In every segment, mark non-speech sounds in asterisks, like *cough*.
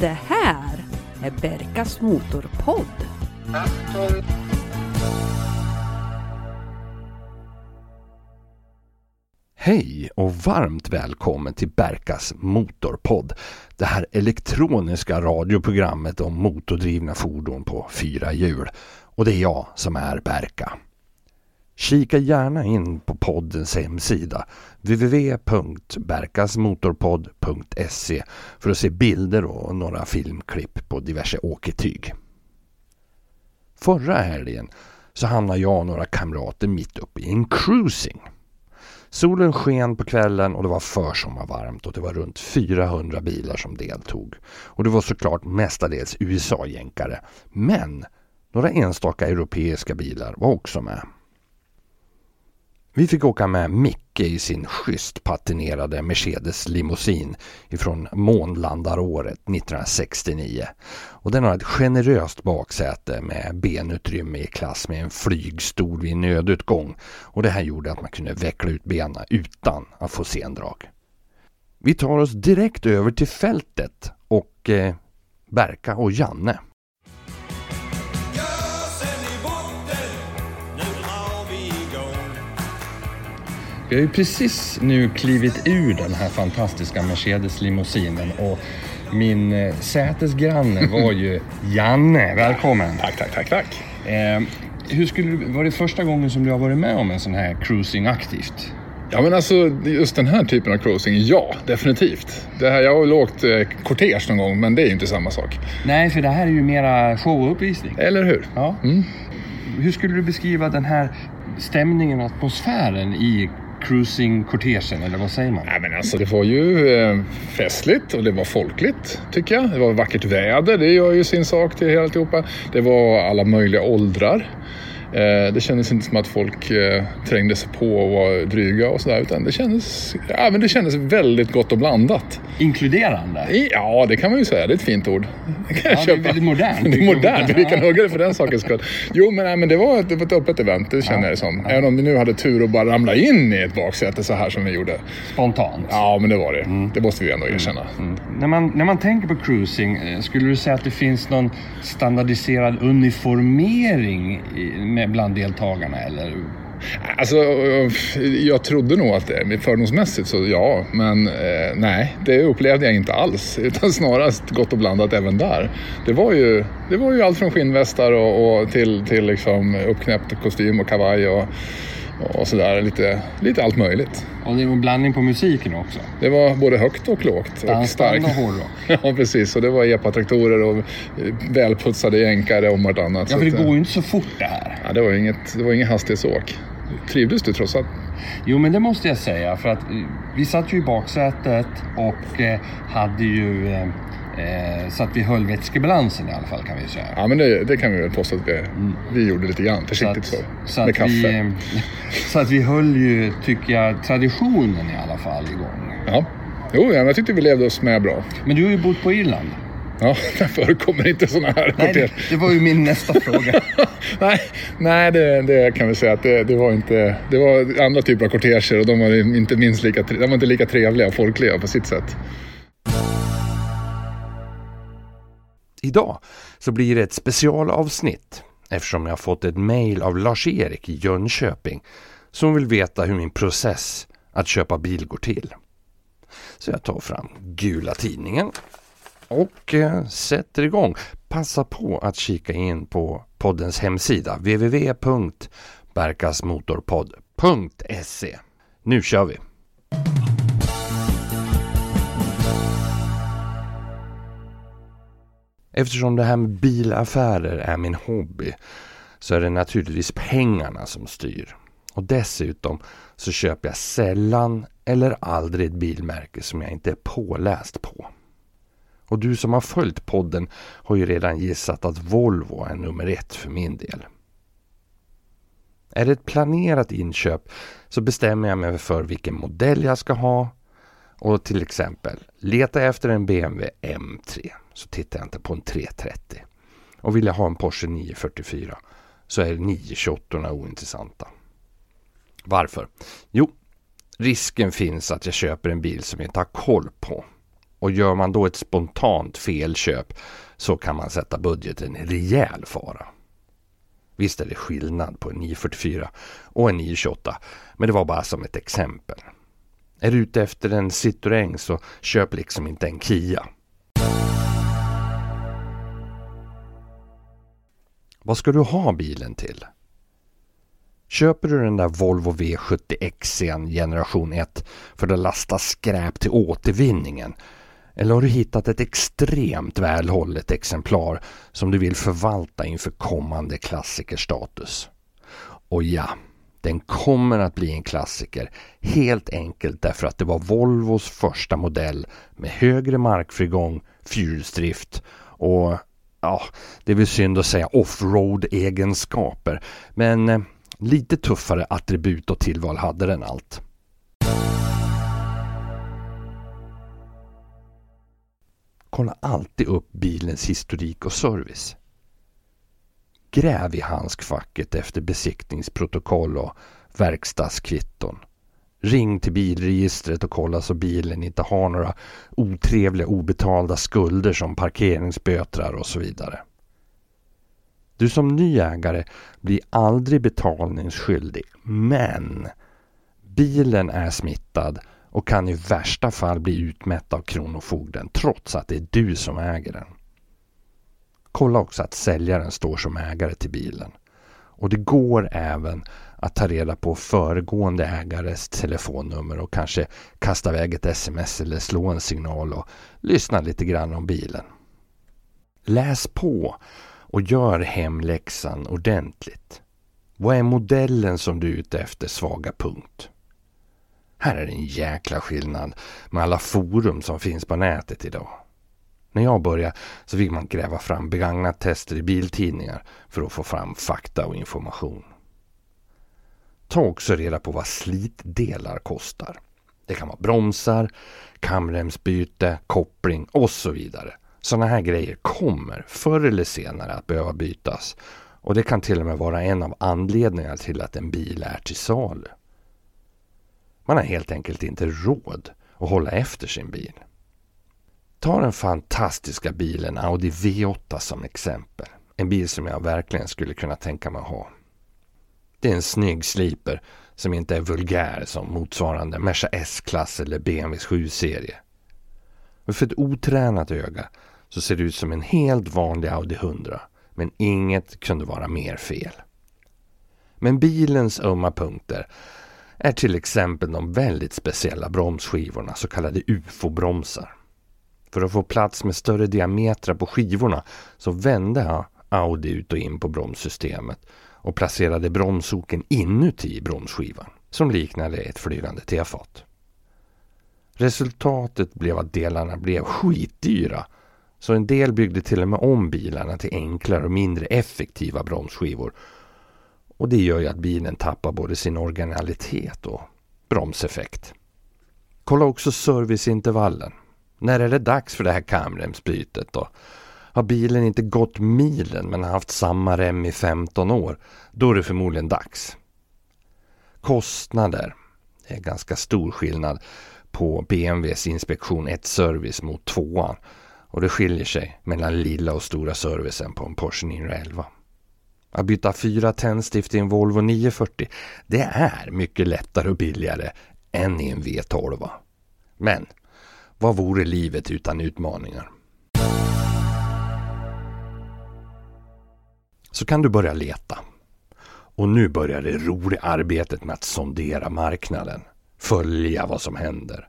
Det här är Berkas Motorpodd. Hej och varmt välkommen till Berkas Motorpodd. Det här elektroniska radioprogrammet om motordrivna fordon på fyra hjul. Och det är jag som är Berka. Kika gärna in på poddens hemsida www.berkasmotorpodd.se för att se bilder och några filmklipp på diverse åketyg. Förra helgen så hamnade jag och några kamrater mitt uppe i en cruising. Solen sken på kvällen och det var försommarvarmt och det var runt 400 bilar som deltog. Och det var såklart mestadels USA-jänkare. Men några enstaka europeiska bilar var också med. Vi fick åka med Micke i sin schysst patinerade Mercedes limousin ifrån månlandaråret 1969. Och den har ett generöst baksäte med benutrymme i klass med en flygstol vid nödutgång. Och det här gjorde att man kunde veckla ut benen utan att få sendrag. Vi tar oss direkt över till fältet och eh, Berka och Janne Vi har ju precis nu klivit ur den här fantastiska Mercedes-limousinen och min eh, sätesgranne var ju *laughs* Janne. Välkommen! Tack, tack, tack, tack. Eh, hur skulle du, var det första gången som du har varit med om en sån här cruising aktivt? Ja men alltså just den här typen av cruising, ja definitivt. Det här, jag har väl åkt eh, kortege någon gång men det är ju inte samma sak. Nej, för det här är ju mera show och uppvisning. Eller hur? Ja. Mm. Hur skulle du beskriva den här stämningen och atmosfären i cruising-kortegen, eller vad säger man? Nej, men alltså, det var ju eh, festligt och det var folkligt, tycker jag. Det var vackert väder, det gör ju sin sak till alltihopa. Det var alla möjliga åldrar. Eh, det kändes inte som att folk eh, trängde sig på och var dryga och sådär utan det kändes, ja, men det kändes väldigt gott och blandat. Inkluderande? Ja, det kan man ju säga. Det är ett fint ord. Det, kan ja, jag köpa. det är väldigt modernt. Det är modernt, vi kan hugga det för den sakens skull. Jo, men, nej, men det, var ett, det var ett öppet event, det känner ja, jag det som. Ja. Även om vi nu hade tur att bara ramla in i ett baksäte så här som vi gjorde. Spontant? Ja, men det var det. Mm. Det måste vi ändå erkänna. Mm. Mm. När, man, när man tänker på cruising, eh, skulle du säga att det finns någon standardiserad uniformering med, bland deltagarna? Eller? Alltså, jag trodde nog att det, fördomsmässigt så ja, men eh, nej, det upplevde jag inte alls. *laughs* Utan snarast gott och blandat även där. Det var ju, det var ju allt från skinnvästar och, och till, till liksom uppknäppt kostym och kavaj och, och sådär. Lite, lite allt möjligt. Och det var blandning på musiken också? Det var både högt och lågt. och starkt. och hårdrock? *laughs* ja, precis. Och det var epatraktorer och välputsade jänkare om vartannat. Ja, för det går ju inte så fort det här. Ja, det var inget, det var inget hastighetsåk. Trivdes du trots allt? Jo, men det måste jag säga. För att eh, vi satt ju i baksätet och eh, hade ju eh, Eh, så att vi höll vätskebalansen i alla fall kan vi säga. Ja men det, det kan vi väl påstå att vi, mm. vi gjorde lite grann, försiktigt så. så, så med kaffe. Vi, *laughs* så att vi höll ju, tycker jag, traditionen i alla fall igång. Ja, jo ja, jag tyckte vi levde oss med bra. Men du har ju bott på Irland. Ja, *laughs* där förekommer inte sådana här nej, det, det, var ju min nästa fråga. *laughs* nej, nej det, det, kan vi säga att det, det, var inte... Det var andra typer av korteger och de var inte minst lika, de var inte lika trevliga och folkliga på sitt sätt. Idag så blir det ett specialavsnitt eftersom jag fått ett mail av Lars-Erik i Jönköping som vill veta hur min process att köpa bil går till. Så jag tar fram gula tidningen och eh, sätter igång. Passa på att kika in på poddens hemsida www.berkasmotorpodd.se. Nu kör vi! Eftersom det här med bilaffärer är min hobby så är det naturligtvis pengarna som styr. Och dessutom så köper jag sällan eller aldrig ett bilmärke som jag inte är påläst på. Och du som har följt podden har ju redan gissat att Volvo är nummer ett för min del. Är det ett planerat inköp så bestämmer jag mig för vilken modell jag ska ha och till exempel leta efter en BMW M3 så tittar jag inte på en 330. Och vill jag ha en Porsche 944 så är 928 ointressanta. Varför? Jo, Risken finns att jag köper en bil som jag inte har koll på. Och gör man då ett spontant felköp så kan man sätta budgeten i rejäl fara. Visst är det skillnad på en 944 och en 928, men det var bara som ett exempel. Är du ute efter en Citroën så köp liksom inte en Kia. Vad ska du ha bilen till? Köper du den där Volvo V70 XC generation 1 för att lasta skräp till återvinningen? Eller har du hittat ett extremt välhållet exemplar som du vill förvalta inför kommande klassikerstatus? Och ja, den kommer att bli en klassiker helt enkelt därför att det var Volvos första modell med högre markfrigång, fyrhjulsdrift och ja, det är väl synd att säga offroad egenskaper. Men eh, lite tuffare attribut och tillval hade den allt. Kolla alltid upp bilens historik och service. Gräv i handskfacket efter besiktningsprotokoll och verkstadskvitton. Ring till bilregistret och kolla så bilen inte har några otrevliga obetalda skulder som parkeringsbötrar och så vidare. Du som ny ägare blir aldrig betalningsskyldig men bilen är smittad och kan i värsta fall bli utmätt av Kronofogden trots att det är du som äger den. Kolla också att säljaren står som ägare till bilen. Och det går även att ta reda på föregående ägares telefonnummer och kanske kasta iväg ett sms eller slå en signal och lyssna lite grann om bilen. Läs på och gör hemläxan ordentligt. Vad är modellen som du är ute efter svaga punkt? Här är det en jäkla skillnad med alla forum som finns på nätet idag. När jag började så fick man gräva fram begagnat tester i biltidningar för att få fram fakta och information. Ta också reda på vad slitdelar kostar. Det kan vara bromsar, kamremsbyte, koppling och så vidare. Sådana här grejer kommer förr eller senare att behöva bytas och det kan till och med vara en av anledningarna till att en bil är till salu. Man har helt enkelt inte råd att hålla efter sin bil. Ta den fantastiska bilen Audi V8 som exempel. En bil som jag verkligen skulle kunna tänka mig att ha. Det är en snygg sliper som inte är vulgär som motsvarande Merca S-klass eller BMWs 7-serie. För ett otränat öga så ser det ut som en helt vanlig Audi 100 men inget kunde vara mer fel. Men bilens ömma punkter är till exempel de väldigt speciella bromsskivorna, så kallade UFO-bromsar. För att få plats med större diametrar på skivorna så vände Audi ut och in på bromssystemet och placerade bromsoken inuti bromsskivan som liknade ett flygande tefat. Resultatet blev att delarna blev skitdyra så en del byggde till och med om bilarna till enklare och mindre effektiva bromsskivor och det gör ju att bilen tappar både sin originalitet och bromseffekt. Kolla också serviceintervallen. När är det dags för det här kamremsbytet då? Har bilen inte gått milen men haft samma rem i 15 år, då är det förmodligen dags. Kostnader. Det är ganska stor skillnad på BMWs inspektion 1 service mot 2 och det skiljer sig mellan lilla och stora servicen på en Porsche 911. Att byta fyra tändstift i en Volvo 940, det är mycket lättare och billigare än i en V12. Men vad vore livet utan utmaningar? Så kan du börja leta. Och nu börjar det roliga arbetet med att sondera marknaden. Följa vad som händer.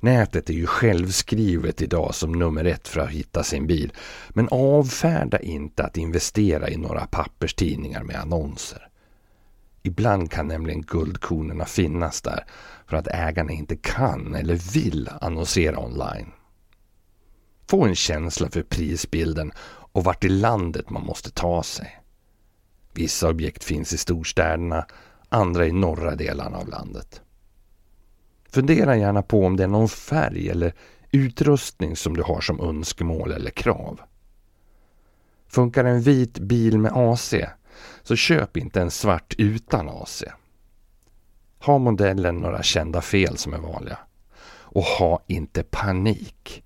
Nätet är ju självskrivet idag som nummer ett för att hitta sin bil. Men avfärda inte att investera i några papperstidningar med annonser. Ibland kan nämligen guldkornen finnas där för att ägarna inte kan eller vill annonsera online. Få en känsla för prisbilden och vart i landet man måste ta sig. Vissa objekt finns i storstäderna, andra i norra delarna av landet. Fundera gärna på om det är någon färg eller utrustning som du har som önskemål eller krav. Funkar en vit bil med AC så köp inte en svart utan AC. Ha modellen några kända fel som är vanliga? Och ha inte panik.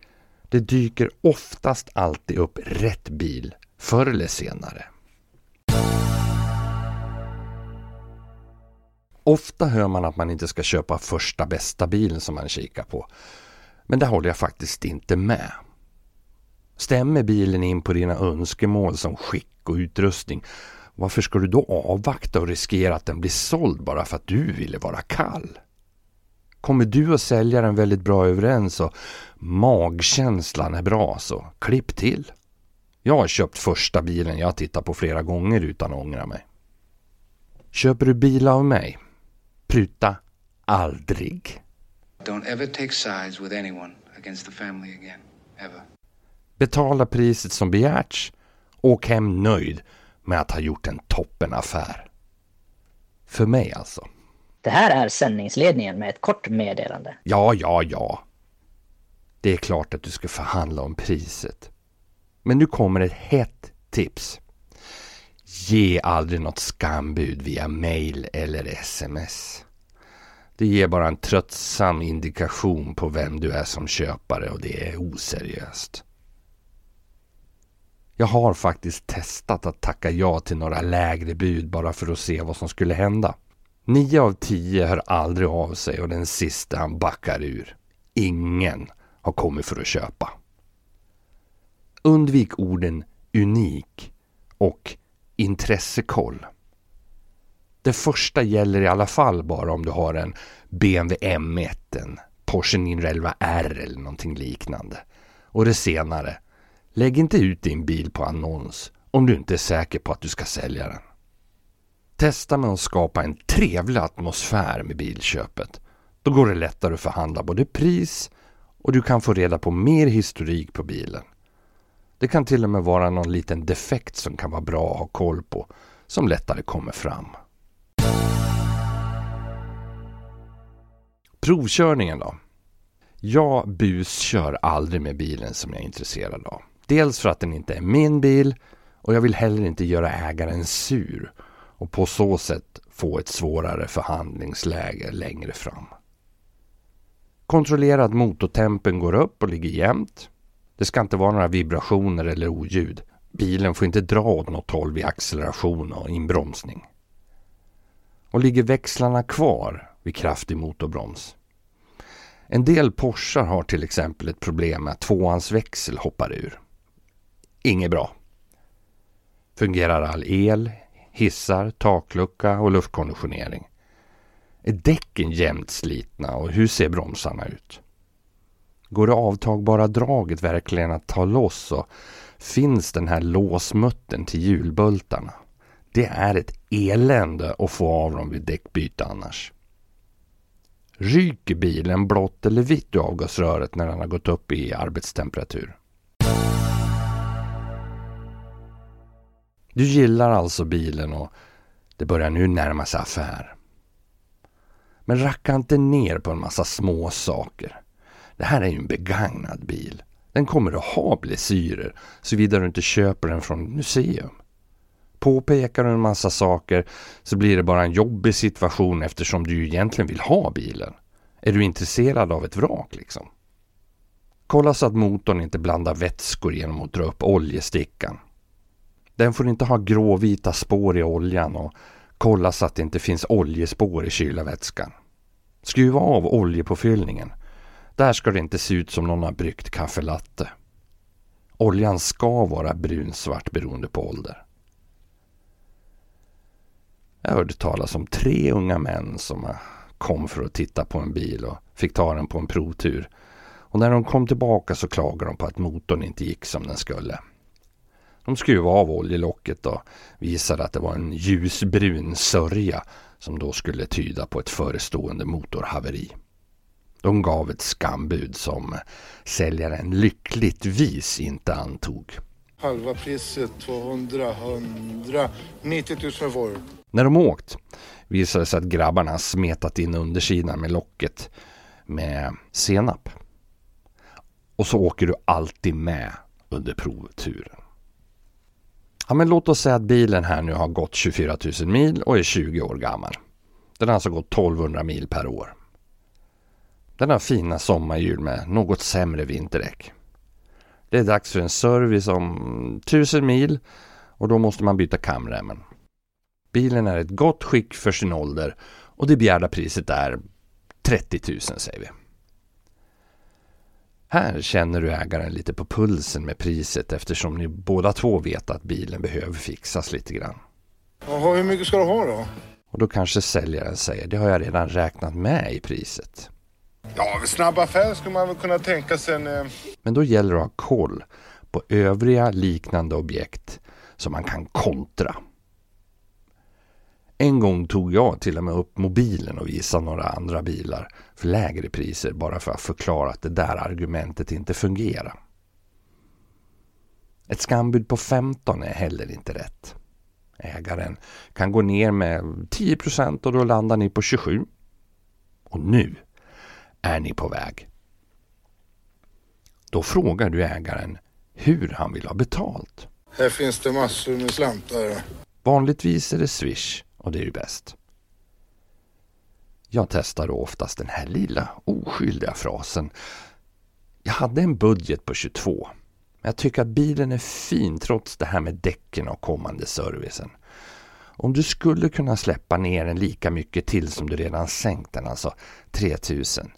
Det dyker oftast alltid upp rätt bil förr eller senare. Ofta hör man att man inte ska köpa första bästa bilen som man kikar på. Men det håller jag faktiskt inte med. Stämmer bilen in på dina önskemål som skick och utrustning, varför ska du då avvakta och riskera att den blir såld bara för att du ville vara kall? Kommer du och säljaren väldigt bra överens och magkänslan är bra så klipp till. Jag har köpt första bilen jag tittat på flera gånger utan att ångra mig. Köper du bil av mig? Pruta aldrig. Don't ever take sides with anyone against the family again. Ever. Betala priset som begärts. Åk hem nöjd med att ha gjort en toppenaffär. För mig alltså. Det här är sändningsledningen med ett kort meddelande. Ja, ja, ja. Det är klart att du ska förhandla om priset. Men nu kommer ett hett tips. Ge aldrig något skambud via mail eller sms. Det ger bara en tröttsam indikation på vem du är som köpare och det är oseriöst. Jag har faktiskt testat att tacka ja till några lägre bud bara för att se vad som skulle hända. Nio av tio hör aldrig av sig och den sista han backar ur. Ingen har kommit för att köpa. Undvik orden unik och intressekoll. Det första gäller i alla fall bara om du har en BMW M1, en Porsche 911 R eller någonting liknande. Och det senare, lägg inte ut din bil på annons om du inte är säker på att du ska sälja den. Testa med att skapa en trevlig atmosfär med bilköpet. Då går det lättare att förhandla både pris och du kan få reda på mer historik på bilen. Det kan till och med vara någon liten defekt som kan vara bra att ha koll på, som lättare kommer fram. Provkörningen då? Jag buskör aldrig med bilen som jag är intresserad av. Dels för att den inte är min bil och jag vill heller inte göra ägaren sur och på så sätt få ett svårare förhandlingsläge längre fram. Kontrollera att motortempen går upp och ligger jämnt. Det ska inte vara några vibrationer eller oljud. Bilen får inte dra åt något håll vid acceleration och inbromsning. Och ligger växlarna kvar vid kraftig motorbroms? En del Porschar har till exempel ett problem med att tvåans växel hoppar ur. Inget bra. Fungerar all el, hissar, taklucka och luftkonditionering? Är däcken jämnt slitna och hur ser bromsarna ut? Går det avtagbara draget verkligen att ta loss och finns den här låsmuttern till hjulbultarna? Det är ett elände att få av dem vid däckbyte annars. Ryker bilen blått eller vitt i avgasröret när den har gått upp i arbetstemperatur? Du gillar alltså bilen och det börjar nu närma sig affär. Men racka inte ner på en massa små saker. Det här är ju en begagnad bil. Den kommer att ha blessyrer såvida du inte köper den från museum. Påpekar du en massa saker så blir det bara en jobbig situation eftersom du ju egentligen vill ha bilen. Är du intresserad av ett vrak liksom? Kolla så att motorn inte blandar vätskor genom att dra upp oljestickan. Den får inte ha gråvita spår i oljan och kolla så att det inte finns oljespår i kylarvätskan. Skruva av oljepåfyllningen. Där ska det inte se ut som någon har bryggt kaffelatte. Oljan ska vara brunsvart beroende på ålder. Jag hörde talas om tre unga män som kom för att titta på en bil och fick ta den på en provtur. Och när de kom tillbaka så klagade de på att motorn inte gick som den skulle. De skruvade av oljelocket och visade att det var en ljusbrun sörja som då skulle tyda på ett förestående motorhaveri. De gav ett skambud som säljaren lyckligtvis inte antog. Halva priset 200, 100, 90 000 var När de åkt visade det sig att grabbarna smetat in undersidan med locket med senap. Och så åker du alltid med under provturen. Ja, men låt oss säga att bilen här nu har gått 24 000 mil och är 20 år gammal. Den har alltså gått 1200 mil per år. Den har fina sommarhjul med något sämre vinterdäck. Det är dags för en service om 1000 mil och då måste man byta kamremmen. Bilen är ett gott skick för sin ålder och det begärda priset är 30 000 säger vi. Här känner du ägaren lite på pulsen med priset eftersom ni båda två vet att bilen behöver fixas lite grann. Jaha, hur mycket ska du ha då? Och då kanske säljaren säger det har jag redan räknat med i priset. Ja, snabb affär skulle man väl kunna tänka sig en... Eh... Men då gäller det att ha koll på övriga liknande objekt som man kan kontra. En gång tog jag till och med upp mobilen och visade några andra bilar för lägre priser bara för att förklara att det där argumentet inte fungerar. Ett skambud på 15 är heller inte rätt. Ägaren kan gå ner med 10 och då landar ni på 27. Och nu är ni på väg. Då frågar du ägaren hur han vill ha betalt. Här finns det massor med slantar. Vanligtvis är det Swish och det är ju bäst. Jag testar då oftast den här lilla oskyldiga frasen. Jag hade en budget på 22. Men jag tycker att bilen är fin trots det här med däcken och kommande servicen. Om du skulle kunna släppa ner den lika mycket till som du redan sänkt den, alltså 3000.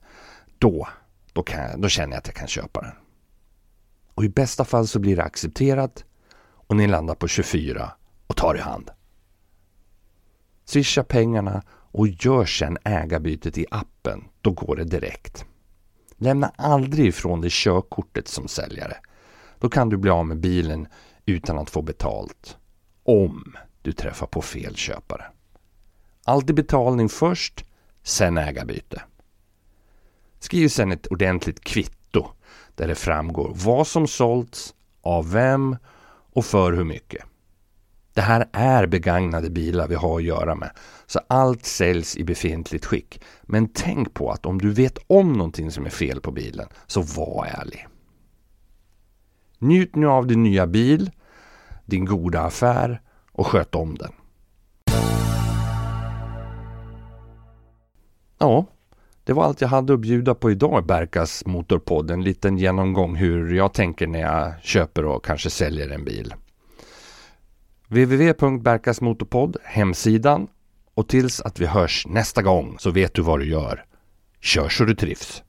Då, då, kan, då känner jag att jag kan köpa den. Och i bästa fall så blir det accepterat och ni landar på 24 och tar i hand. Swisha pengarna och gör sedan ägarbytet i appen. Då går det direkt. Lämna aldrig ifrån dig körkortet som säljare. Då kan du bli av med bilen utan att få betalt. Om du träffar på fel köpare. Alltid betalning först, sen ägarbyte. Skriv sedan ett ordentligt kvitto där det framgår vad som sålts, av vem och för hur mycket. Det här är begagnade bilar vi har att göra med. Så allt säljs i befintligt skick. Men tänk på att om du vet om någonting som är fel på bilen, så var ärlig. Njut nu av din nya bil, din goda affär och sköt om den. Ja, det var allt jag hade att bjuda på idag i Berkas Motorpodd. En liten genomgång hur jag tänker när jag köper och kanske säljer en bil www.berkasmotorpodd, hemsidan. Och tills att vi hörs nästa gång så vet du vad du gör. Kör så du trivs.